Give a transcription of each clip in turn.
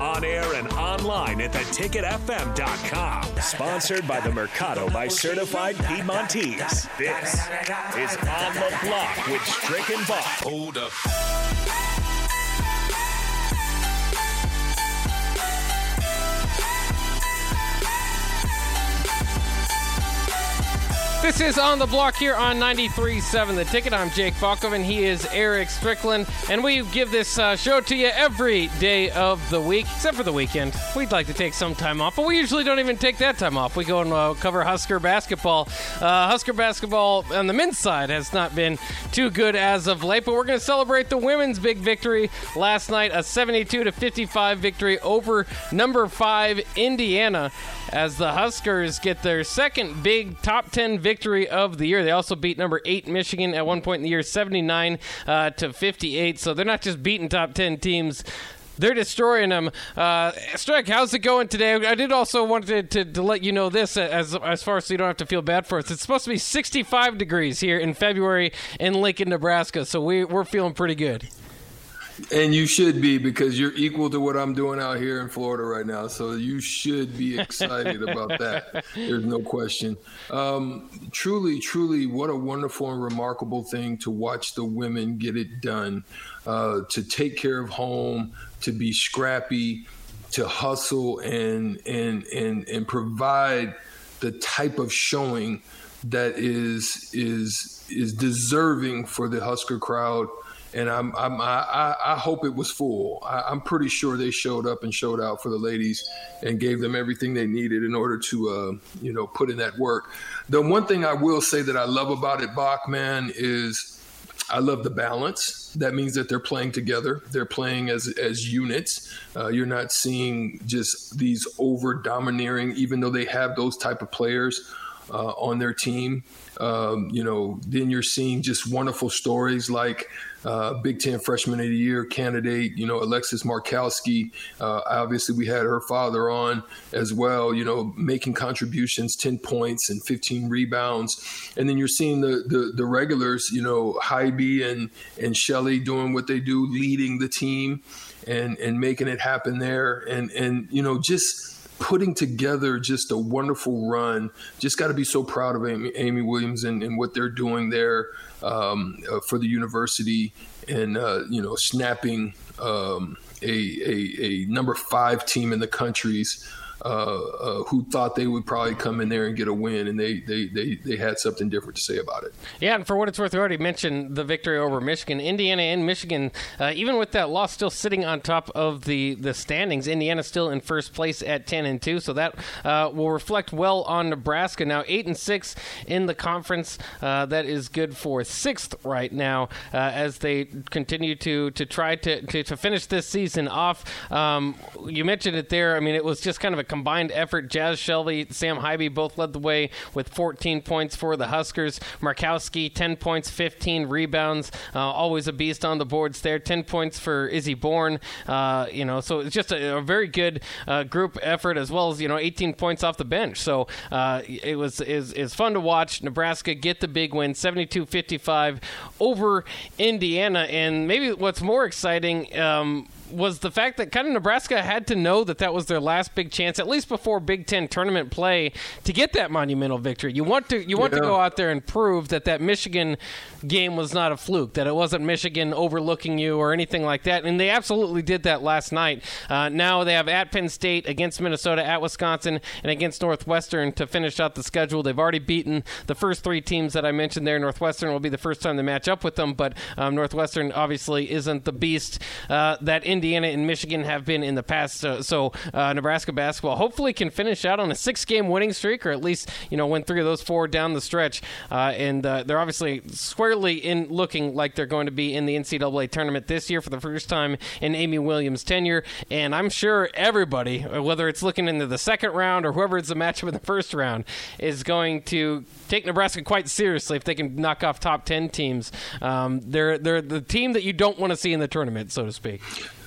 On air and online at theticketfm.com. Sponsored by the Mercado by Certified Piedmontese. This is On the Block with Strick and. Hold up. This is On the Block here on 93.7 The Ticket. I'm Jake and He is Eric Strickland. And we give this uh, show to you every day of the week, except for the weekend. We'd like to take some time off, but we usually don't even take that time off. We go and uh, cover Husker basketball. Uh, Husker basketball on the men's side has not been too good as of late, but we're going to celebrate the women's big victory last night a 72 to 55 victory over number five Indiana as the Huskers get their second big top 10 victory of the year. They also beat number 8 Michigan at one point in the year 79 uh, to 58. So they're not just beating top 10 teams they're destroying them. Uh, Strike, how's it going today? I did also want to, to, to, let you know this as as far as so you don't have to feel bad for us. It's supposed to be 65 degrees here in February in Lincoln, Nebraska, so we, we're feeling pretty good. And you should be because you're equal to what I'm doing out here in Florida right now. So you should be excited about that. There's no question. Um, truly, truly, what a wonderful and remarkable thing to watch the women get it done, uh, to take care of home, to be scrappy, to hustle and and and and provide the type of showing that is is is deserving for the Husker crowd and I'm, I'm I, I hope it was full. I, am pretty sure they showed up and showed out for the ladies and gave them everything they needed in order to uh, you know put in that work. The one thing I will say that I love about it, Bachman, is I love the balance. That means that they're playing together. They're playing as as units. Uh, you're not seeing just these over domineering, even though they have those type of players uh, on their team. Um, you know, then you're seeing just wonderful stories like uh, Big Ten Freshman of the Year candidate, you know, Alexis Markowski. Uh, obviously, we had her father on as well, you know, making contributions, 10 points and 15 rebounds. And then you're seeing the the, the regulars, you know, Haiby and, and Shelley doing what they do, leading the team and, and making it happen there. And, and you know, just – putting together just a wonderful run. Just got to be so proud of Amy, Amy Williams and, and, what they're doing there um, uh, for the university and uh, you know snapping um, a, a, a number five team in the country's uh, uh, who thought they would probably come in there and get a win, and they, they, they, they had something different to say about it. Yeah, and for what it's worth, we already mentioned the victory over Michigan. Indiana and Michigan, uh, even with that loss, still sitting on top of the, the standings. Indiana still in first place at 10 and 2, so that uh, will reflect well on Nebraska. Now, 8 and 6 in the conference. That is good for sixth right now as they continue to, to try to, to, to finish this season off. Um, you mentioned it there. I mean, it was just kind of a combined effort. Jaz Shelley, Sam Haiby both led the way with 14 points for the Huskers. Markowski, 10 points, 15 rebounds. Uh, always a beast on the boards there. 10 points for Izzy Bourne. Uh, you know, so it's just a, a very good uh, group effort as well as you know 18 points off the bench. So uh, it was is is fun to watch. Nebraska get the big win, 72-55 over Indiana, and maybe what's more exciting. Um, was the fact that kind of Nebraska had to know that that was their last big chance, at least before Big Ten tournament play, to get that monumental victory. You want to you want yeah. to go out there and prove that that Michigan game was not a fluke, that it wasn't Michigan overlooking you or anything like that, and they absolutely did that last night. Uh, now they have at Penn State, against Minnesota, at Wisconsin, and against Northwestern to finish out the schedule. They've already beaten the first three teams that I mentioned there. Northwestern will be the first time they match up with them, but um, Northwestern obviously isn't the beast uh, that. Indiana and Michigan have been in the past. So, so uh, Nebraska basketball hopefully can finish out on a six-game winning streak, or at least you know win three of those four down the stretch. Uh, and uh, they're obviously squarely in looking like they're going to be in the NCAA tournament this year for the first time in Amy Williams' tenure. And I'm sure everybody, whether it's looking into the second round or whoever it's a matchup in the first round, is going to take Nebraska quite seriously if they can knock off top ten teams. Um, they're they're the team that you don't want to see in the tournament, so to speak.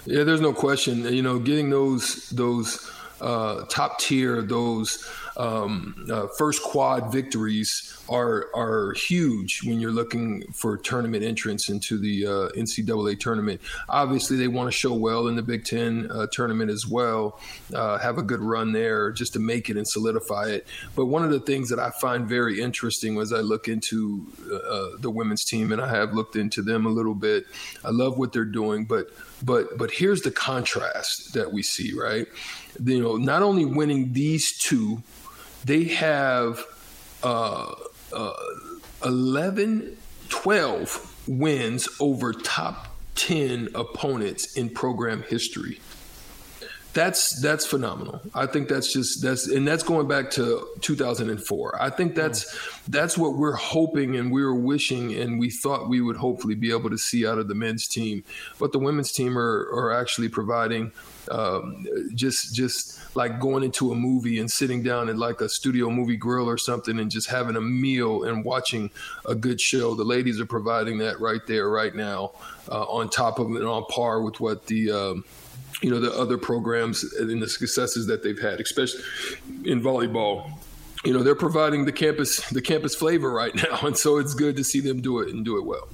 Yeah, there's no question. You know, getting those those uh, top tier, those um, uh, first quad victories are are huge when you're looking for tournament entrance into the uh, NCAA tournament. Obviously, they want to show well in the Big Ten uh, tournament as well, uh, have a good run there just to make it and solidify it. But one of the things that I find very interesting as I look into uh, the women's team, and I have looked into them a little bit. I love what they're doing, but but but here's the contrast that we see, right? You know, not only winning these two, they have uh, uh, 11, 12 wins over top 10 opponents in program history. That's that's phenomenal. I think that's just that's and that's going back to 2004. I think that's mm. that's what we're hoping and we were wishing and we thought we would hopefully be able to see out of the men's team. But the women's team are are actually providing um, just just like going into a movie and sitting down at like a studio movie grill or something and just having a meal and watching a good show. The ladies are providing that right there, right now, uh, on top of it, on par with what the um, you know the other programs and the successes that they've had, especially in volleyball. You know, they're providing the campus the campus flavor right now, and so it's good to see them do it and do it well.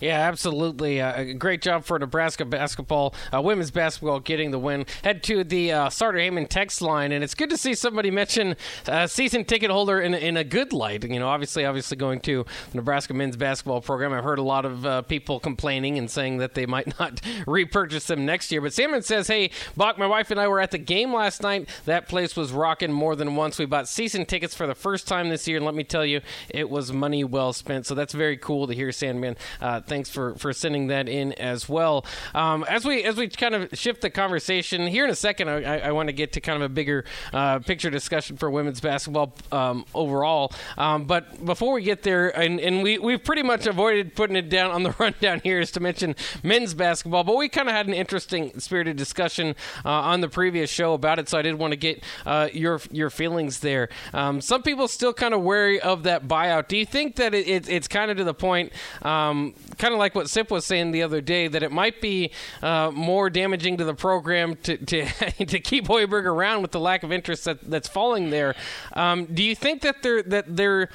Yeah, absolutely. Uh, great job for Nebraska basketball, uh, women's basketball getting the win. Head to the uh, Sartor Hamann text line, and it's good to see somebody mention uh, season ticket holder in, in a good light. You know, obviously, obviously going to Nebraska men's basketball program. I've heard a lot of uh, people complaining and saying that they might not repurchase them next year. But Salmon says, "Hey, Bach, my wife and I were at the game last night. That place was rocking more than once. We bought season tickets for the first time this year, and let me tell you, it was money well spent. So that's very cool to hear, Sandman." Thanks for, for sending that in as well. Um, as we as we kind of shift the conversation here in a second, I, I want to get to kind of a bigger uh, picture discussion for women's basketball um, overall. Um, but before we get there, and, and we we've pretty much avoided putting it down on the rundown here, is to mention men's basketball. But we kind of had an interesting spirited discussion uh, on the previous show about it, so I did want to get uh, your your feelings there. Um, some people still kind of wary of that buyout. Do you think that it, it, it's kind of to the point, um, kind of like what Sip was saying the other day, that it might be uh, more damaging to the program to to, to keep Hoiberg around with the lack of interest that, that's falling there. Um, do you think that they're that they're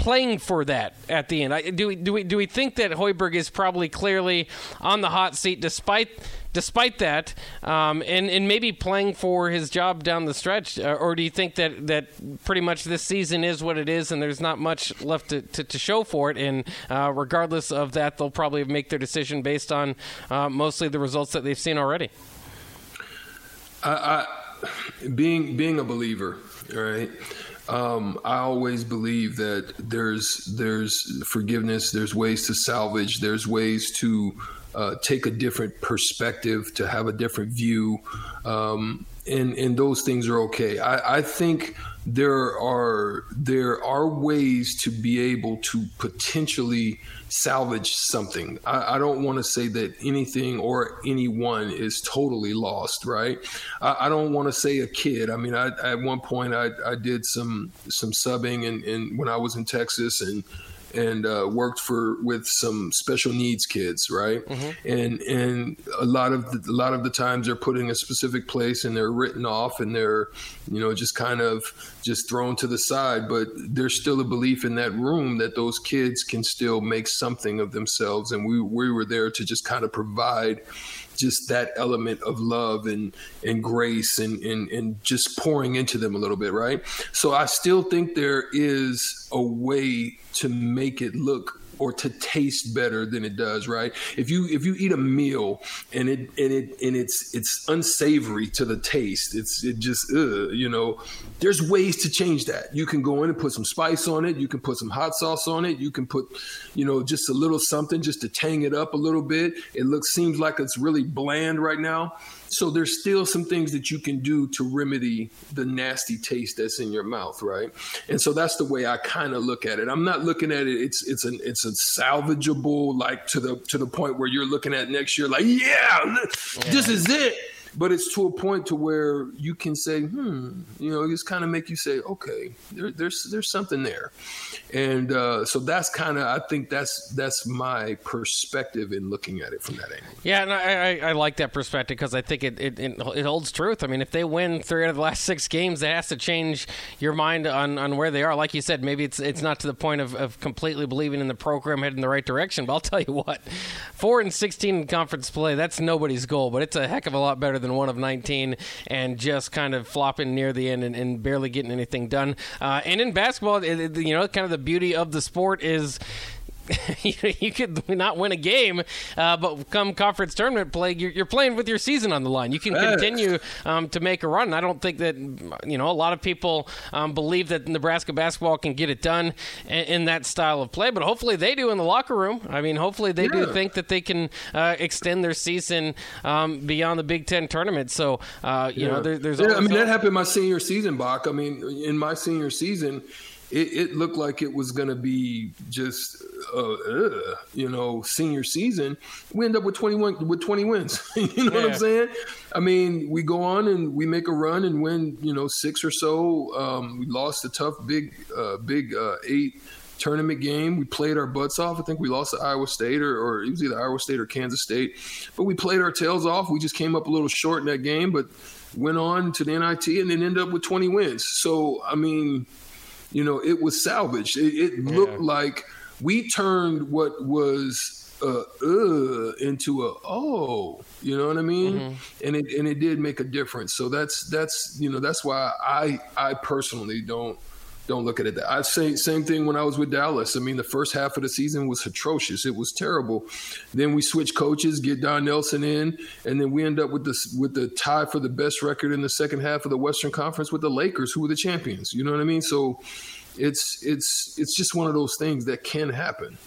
playing for that at the end? Do we, do we do we think that Hoiberg is probably clearly on the hot seat despite despite that, um, and and maybe playing for his job down the stretch, uh, or do you think that that pretty much this season is what it is, and there's not much left to, to, to show for it, and uh, regardless of that, they'll probably make their decision based on uh, mostly the results that they've seen already. I, I, being being a believer, right? Um, I always believe that there's there's forgiveness, there's ways to salvage, there's ways to uh, take a different perspective, to have a different view, um, and and those things are okay. I, I think there are there are ways to be able to potentially salvage something. I, I don't want to say that anything or anyone is totally lost, right? I, I don't want to say a kid. I mean, I, at one point I, I did some some subbing and, and when I was in Texas and and uh, worked for with some special needs kids, right? Mm-hmm. And and a lot of the, a lot of the times they're put in a specific place and they're written off and they're you know just kind of just thrown to the side. But there's still a belief in that room that those kids can still make something of themselves, and we we were there to just kind of provide just that element of love and and grace and, and and just pouring into them a little bit, right? So I still think there is a way to make it look or to taste better than it does, right? If you if you eat a meal and it and it and it's it's unsavory to the taste, it's it just ugh, you know, there's ways to change that. You can go in and put some spice on it, you can put some hot sauce on it, you can put, you know, just a little something just to tang it up a little bit. It looks seems like it's really bland right now so there's still some things that you can do to remedy the nasty taste that's in your mouth, right? And so that's the way I kind of look at it. I'm not looking at it. It's it's an it's a salvageable like to the to the point where you're looking at next year like yeah, yeah. this is it but it's to a point to where you can say, hmm, you know, just kind of make you say, okay, there, there's there's something there, and uh, so that's kind of I think that's that's my perspective in looking at it from that angle. Yeah, and I, I, I like that perspective because I think it, it, it holds truth. I mean, if they win three out of the last six games, that has to change your mind on, on where they are. Like you said, maybe it's it's not to the point of, of completely believing in the program heading in the right direction. But I'll tell you what, four and sixteen in conference play, that's nobody's goal, but it's a heck of a lot better than one of 19 and just kind of flopping near the end and, and barely getting anything done. Uh, and in basketball, it, you know, kind of the beauty of the sport is you could not win a game, uh, but come conference tournament play, you're, you're, playing with your season on the line. You can continue um, to make a run. I don't think that you know a lot of people um, believe that Nebraska basketball can get it done in, in, that style of play, but hopefully they do in the locker room. I mean, hopefully they yeah. do think that they can uh, extend their season um, beyond the Big Ten tournament. So uh, you yeah. know, there, there's yeah. I mean, that happened my senior season, Bach. I mean, in my senior season it, it looked like it was going to be just, uh, uh, you know, senior season. We end up with 21 with 20 wins. you know yeah. what I'm saying? I mean, we go on and we make a run and win, you know, six or so. Um, we lost a tough, big, uh, big uh, eight tournament game. We played our butts off. I think we lost to Iowa State or, or it was either Iowa State or Kansas State. But we played our tails off. We just came up a little short in that game, but went on to the NIT and then ended up with 20 wins. So, I mean, you know, it was salvaged. It, it yeah. looked like we turned what was uh, uh, into a oh, you know what I mean? Mm-hmm. And it and it did make a difference. So that's that's you know that's why I I personally don't don't look at it. That I say same thing when I was with Dallas. I mean, the first half of the season was atrocious. It was terrible. Then we switch coaches, get Don Nelson in, and then we end up with this with the tie for the best record in the second half of the Western Conference with the Lakers, who were the champions. You know what I mean? So it's it's it's just one of those things that can happen.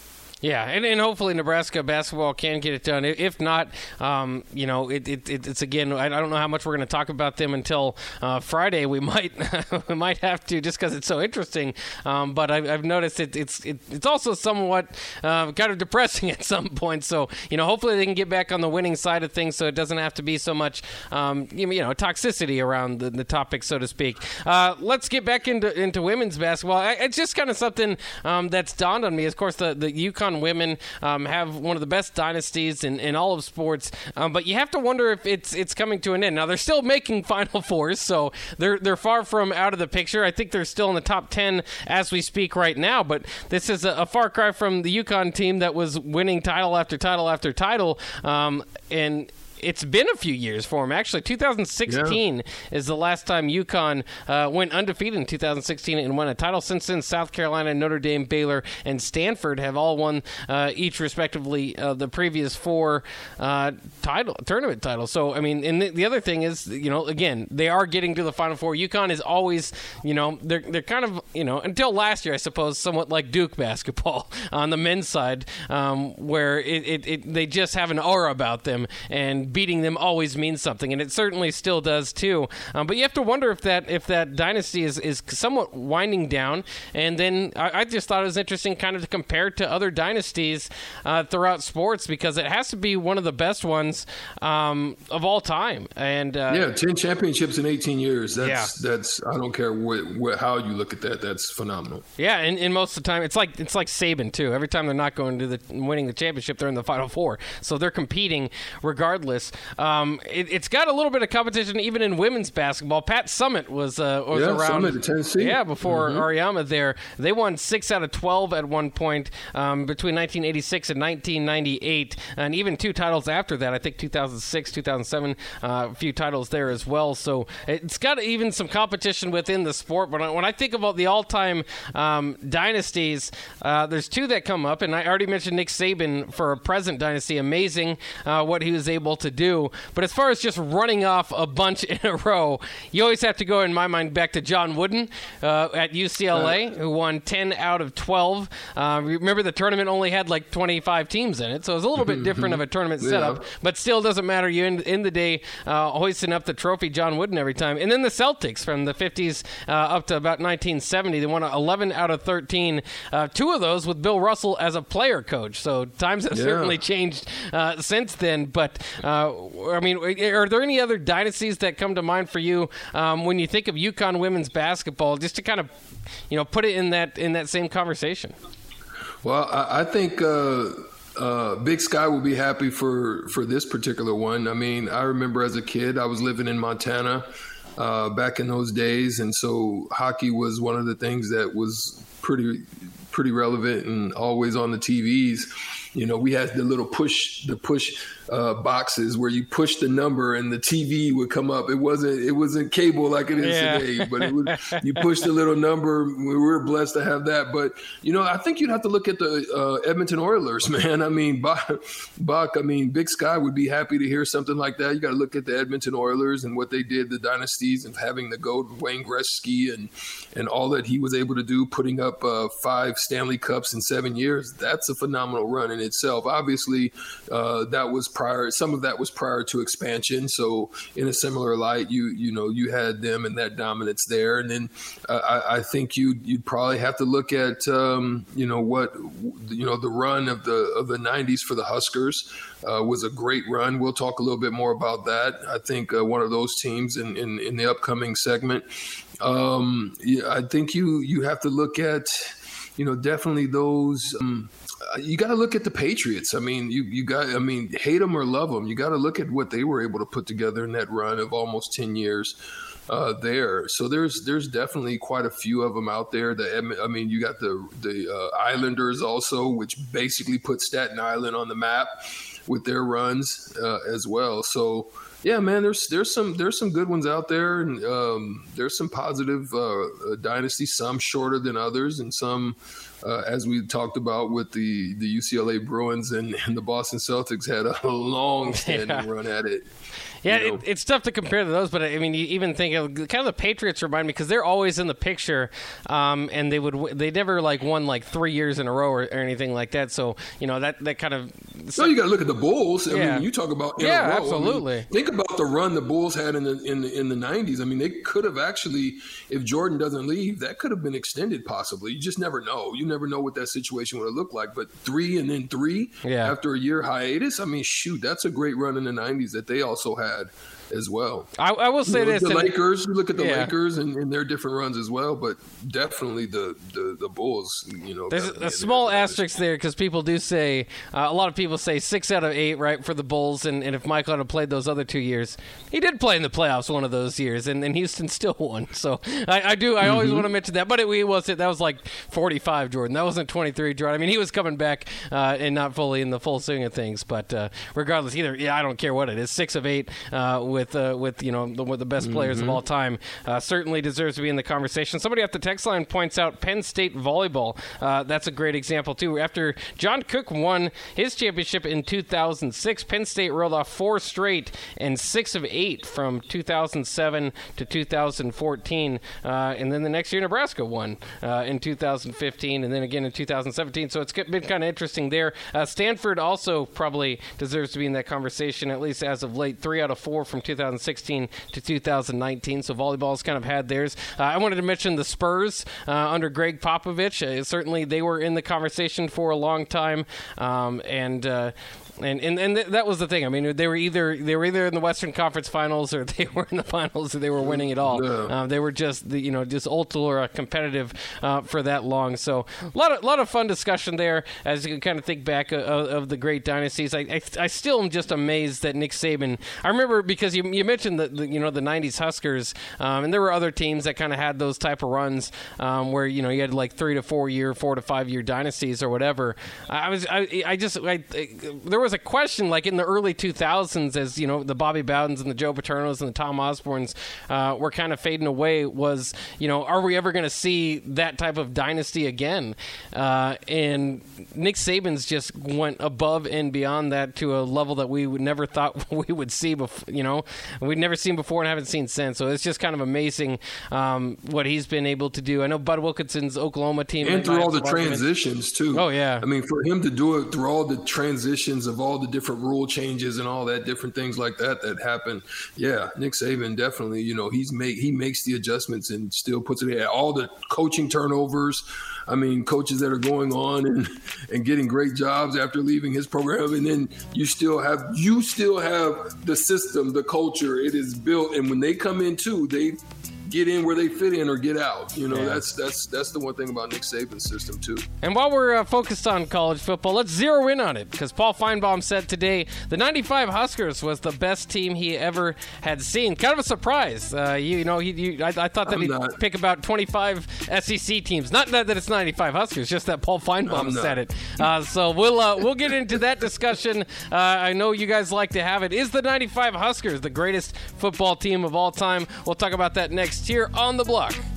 Yeah, and, and hopefully Nebraska basketball can get it done. If not, um, you know, it, it, it's again. I don't know how much we're going to talk about them until uh, Friday. We might we might have to just because it's so interesting. Um, but I've, I've noticed it, it's it, it's also somewhat uh, kind of depressing at some point. So you know, hopefully they can get back on the winning side of things, so it doesn't have to be so much um, you know toxicity around the, the topic, so to speak. Uh, let's get back into into women's basketball. I, it's just kind of something um, that's dawned on me. Of course, the the UConn women um, have one of the best dynasties in, in all of sports. Um, but you have to wonder if it's it's coming to an end. Now they're still making Final Fours, so they're they're far from out of the picture. I think they're still in the top ten as we speak right now. But this is a, a far cry from the UConn team that was winning title after title after title, um, and it's been a few years for him. Actually, 2016 yeah. is the last time UConn uh, went undefeated in 2016 and won a title. Since then, South Carolina, Notre Dame, Baylor, and Stanford have all won uh, each respectively uh, the previous four uh, title tournament titles. So, I mean, and the, the, other thing is, you know, again, they are getting to the Final Four. UConn is always, you know, they're they're kind of, you know, until last year, I suppose, somewhat like Duke basketball on the men's side, um, where it, it, it, they just have an aura about them and beating them always means something, and it certainly still does too. Um, but you have to wonder if that if that dynasty is, is somewhat winding down. And then I, I just thought it was interesting, kind of to compare to other dynasties uh, throughout sports because it has to be one of the best ones um, of all time. And uh, yeah, ten championships in eighteen years. That's yeah. that's I don't care what, what, how you look at that. That's phenomenal. Yeah, and, and most of the time it's like it's like Saban too. Every time they're not going to the winning the championship, they're in the final four. So they're competing regardless regardless, um, it, has got a little bit of competition even in women's basketball. Pat Summitt was uh, was yeah, around. Summitt, Tennessee. Yeah, before mm-hmm. Auriemma there, they won six out of twelve at one point um, between 1986 and 1998, and even two titles after that. I think 2006, 2007, uh, a few titles there as well. So it's got even some competition within the sport. But when I think about the all-time um, dynasties, uh, there's two that come up, and I already mentioned Nick Saban for a present dynasty. Amazing uh, what he was able to do. But as far as just running off a bunch in a row, you always have to go, in my mind, back to John Wooden uh, at UCLA, who won 10 out of 12. Uh, remember, the tournament only had like 25 teams in it, so it was a little bit different of a tournament setup, but still doesn't matter. You end, in the day uh, hoisting up the trophy, John Wooden every time. And then the Celtics from the 50s uh, up to about 1970, they won 11 out of 13. Uh, two of those with Bill Russell as a player coach. So times have yeah. certainly changed uh, since then. But I mean, are there any other dynasties that come to mind for you um, when you think of UConn women's basketball? Just to kind of, you know, put it in that in that same conversation. Well, I, I think. Uh, uh, Big Sky will be happy for for this particular one. I mean, I remember as a kid, I was living in Montana uh, back in those days, and so hockey was one of the things that was pretty pretty relevant and always on the TVs. You know, we had the little push the push uh, boxes where you push the number and the TV would come up. It wasn't it wasn't cable like it is yeah. today, but it would you push the little number. We were blessed to have that. But you know, I think you'd have to look at the uh, Edmonton Oilers, man. I mean, Buck, Buck, I mean, Big Sky would be happy to hear something like that. You got to look at the Edmonton Oilers and what they did, the dynasties, and having the goat Wayne Gretzky and and all that he was able to do, putting up uh, five Stanley Cups in seven years. That's a phenomenal run in itself. Obviously, uh, that was prior. Some of that was prior to expansion. So in a similar light, you you know you had them and that dominance there. And then uh, I, I, think you you'd probably have to look at um, you know what you know the run of the of the '90s for the Huskers. Uh, was a great run. We'll talk a little bit more about that. I think uh, one of those teams in, in, in the upcoming segment. Um, yeah, I think you you have to look at, you know, definitely those. Um, you got to look at the Patriots. I mean, you you got. I mean, hate them or love them, you got to look at what they were able to put together in that run of almost ten years. Uh, there. So there's there's definitely quite a few of them out there. The I mean, you got the the uh, Islanders also, which basically put Staten Island on the map with their runs uh, as well. So yeah, man, there's there's some there's some good ones out there, and um, there's some positive uh, uh dynasties. Some shorter than others, and some uh, as we talked about with the, the UCLA Bruins and, and the Boston Celtics had a long standing yeah. run at it. Yeah, you know? it, it's tough to compare to those, but I mean, you even think of kind of the Patriots remind me because they're always in the picture, um, and they would they never like won like three years in a row or, or anything like that. So you know that that kind of. So you got to look at the Bulls. I yeah. mean, you talk about yeah, absolutely. I mean, think about the run the Bulls had in the in the, in the '90s. I mean, they could have actually, if Jordan doesn't leave, that could have been extended possibly. You just never know. You never know what that situation would have looked like. But three and then three yeah. after a year hiatus. I mean, shoot, that's a great run in the '90s that they also had as well. I, I will say you this: the Lakers. You look at the yeah. Lakers and, and, their different runs as well, but definitely the the, the Bulls. You know, there's a small asterisk there because people do say uh, a lot of people say six out of eight right for the Bulls, and, and if Michael had played those other two years, he did play in the playoffs one of those years, and, and Houston still won. So I, I do I mm-hmm. always want to mention that, but it, it was that was like 45 Jordan. That wasn't 23 Jordan. I mean, he was coming back uh, and not fully in the full swing of things, but uh, regardless, either yeah, I don't care what it is, six of eight with uh, with you know the, the best players mm-hmm. of all time. Uh, certainly deserves to be in the conversation. Somebody at the text line points out Penn State volleyball. Uh, that's a great example too. After John Cook won his championship in 2006, Penn State rolled off four straight and six of eight from 2007 to 2014, uh, and then the next year Nebraska won uh, in 2015, and then again in 2017. So it's been kind of interesting there. Stanford also probably deserves to be in that conversation at least as of late. Three out of four from 2016 to 2019. So volleyball's kind of had theirs. Uh, I wanted to mention the Spurs uh, under Gregg Popovich. Uh, certainly, they were in the conversation for a long time, um, and and and, and th- that was the thing. I mean, they were either they were either in the Western Conference Finals or they were in the finals or they were winning it all. Yeah. Uh, they were just the, you know just ultra competitive uh, for that long. So a lot of lot of fun discussion there as you kind of think back of, of the great dynasties. I, I I still am just amazed that Nick Saban. I remember because you you mentioned the, the you know the '90s Huskers, um, and there were other teams that kind of had those type of runs um, where you know you had like three to four year, four to five year dynasties or whatever. I was I, I just I, there was a question like in the early 2000s as you know the Bobby Bowdens and the Joe Paternos and the Tom Osbornes uh, were kind of fading away. Was you know are we ever going to see that type of dynasty again? Uh, and Nick Saban's just went above and beyond that to a level that we would never thought we would see before. You know, we'd never seen before and haven't seen since. So it's just kind of amazing um, what he's been able to do. I know Bud Wilkinson's Oklahoma team and through all the transitions too. Oh, yeah. I mean, for him to do it through all the transitions of all the different rule changes and all that different things like that that happen. Yeah, Nick Saban definitely. You know, he's make he makes the adjustments and still puts it in. All the coaching turnovers. I mean, coaches that are going on and and getting great jobs after leaving his program, and then you still have you still have the system, the culture. It is built, and when they come in too, they get in where they fit in or get out. You know, Yeah. that's that's that's the one thing about Nick Saban's system too. And while we're uh, focused on college football, let's zero in on it because Paul Finebaum said today the '95 Huskers was the best team he ever had seen. Kind of a surprise, uh, you, you know. He, you, I, I thought that I'm he'd not. pick about 25 SEC teams. Not that, that it's 95 Huskers, just that Paul Finebaum I'm not. said it. Uh, so we'll uh, we'll get into that discussion. Uh, I know you guys like to have it. Is the '95 Huskers the greatest football team of all time? We'll talk about that next here on the block.